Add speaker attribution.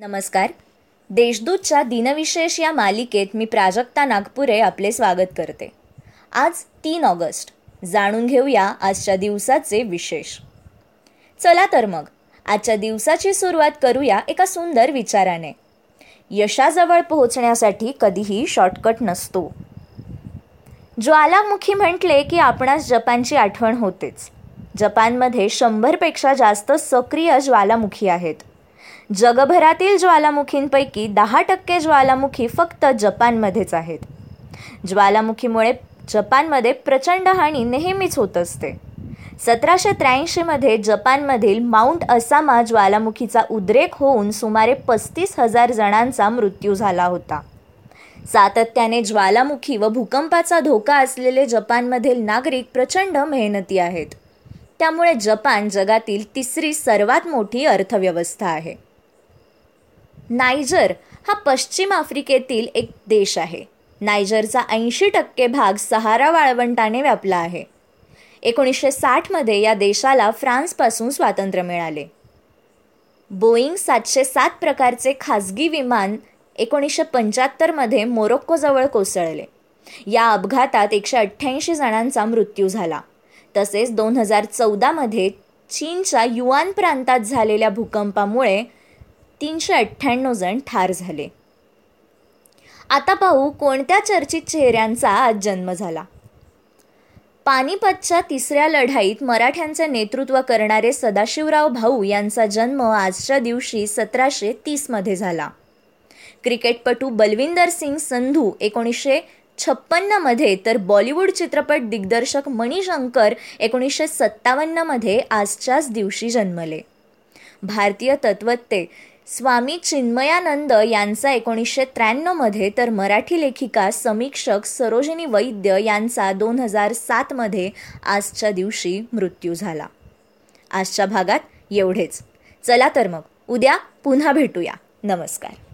Speaker 1: नमस्कार. देशदूतच्या दिनविशेष या मालिकेत मी प्राजक्ता नागपुरे आपले स्वागत करते. आज तीन ऑगस्ट. जाणून घेऊया आजच्या दिवसाचे विशेष. चला तर मग आजच्या दिवसाची सुरुवात करूया एका सुंदर विचाराने. यशाजवळ पोहोचण्यासाठी कधीही शॉर्टकट नसतो. ज्वालामुखी म्हटले की आपणास जपानची आठवण होतेच. जपानमध्ये शंभरपेक्षा जास्त सक्रिय ज्वालामुखी आहेत. जगभरातील ज्वालामुखींपैकी दहा टक्के ज्वालामुखी फक्त जपानमध्येच आहेत. ज्वालामुखीमुळे जपानमध्ये प्रचंड हानी नेहमीच होत असते. सतराशे त्र्याऐंशीमध्ये जपानमधील माउंट असामा ज्वालामुखीचा उद्रेक होऊन सुमारे पस्तीस हजार जणांचा मृत्यू झाला होता. सातत्याने ज्वालामुखी व भूकंपाचा धोका असलेले जपानमधील नागरिक प्रचंड मेहनती आहेत. त्यामुळे जपान जगातील तिसरी सर्वात मोठी अर्थव्यवस्था आहे. नायजर हा पश्चिम आफ्रिकेतील एक देश आहे. नायजरचा ऐंशी टक्के भाग सहारा वाळवंटाने व्यापला आहे. एकोणीसशे साठमध्ये या देशाला फ्रान्सपासून स्वातंत्र्य मिळाले. बोईंग सातशे सात प्रकारचे खाजगी विमान एकोणीसशे पंच्याहत्तरमध्ये मोरोक्कोजवळ कोसळले. या अपघातात एकशे अठ्ठ्याऐंशी जणांचा मृत्यू झाला. तसेच दोन हजार चौदामध्ये चीनच्या युआन प्रांतात झालेल्या भूकंपामुळे तीनशे अठ्ठ्याण्णव जण ठार झाले. आता पाहू कोणत्या चर्चित चेहऱ्यांचा आज जन्म झाला. पानिपतच्या तिसऱ्या लढाईत मराठ्यांचे नेतृत्व करणारे सदाशिवराव भाऊ यांचा जन्म आजच्या दिवशी सतराशे तीसमध्ये झाला. क्रिकेटपटू बलविंदर सिंग संधू एकोणीसशे छप्पन्नमध्ये तर बॉलिवूड चित्रपट दिग्दर्शक मणिशंकर एकोणीसशे सत्तावन्नमध्ये आजच्याच दिवशी जन्मले. भारतीय तत्वत्ते स्वामी चिन्मयानंद यांचा एकोणीसशे त्र्याण्णवमध्ये तर मराठी लेखिका समीक्षक सरोजिनी वैद्य यांचा दोन हजार सातमध्ये आजच्या दिवशी मृत्यू झाला. आजच्या भागात एवढेच. चला तर मग उद्या पुन्हा भेटूया. नमस्कार.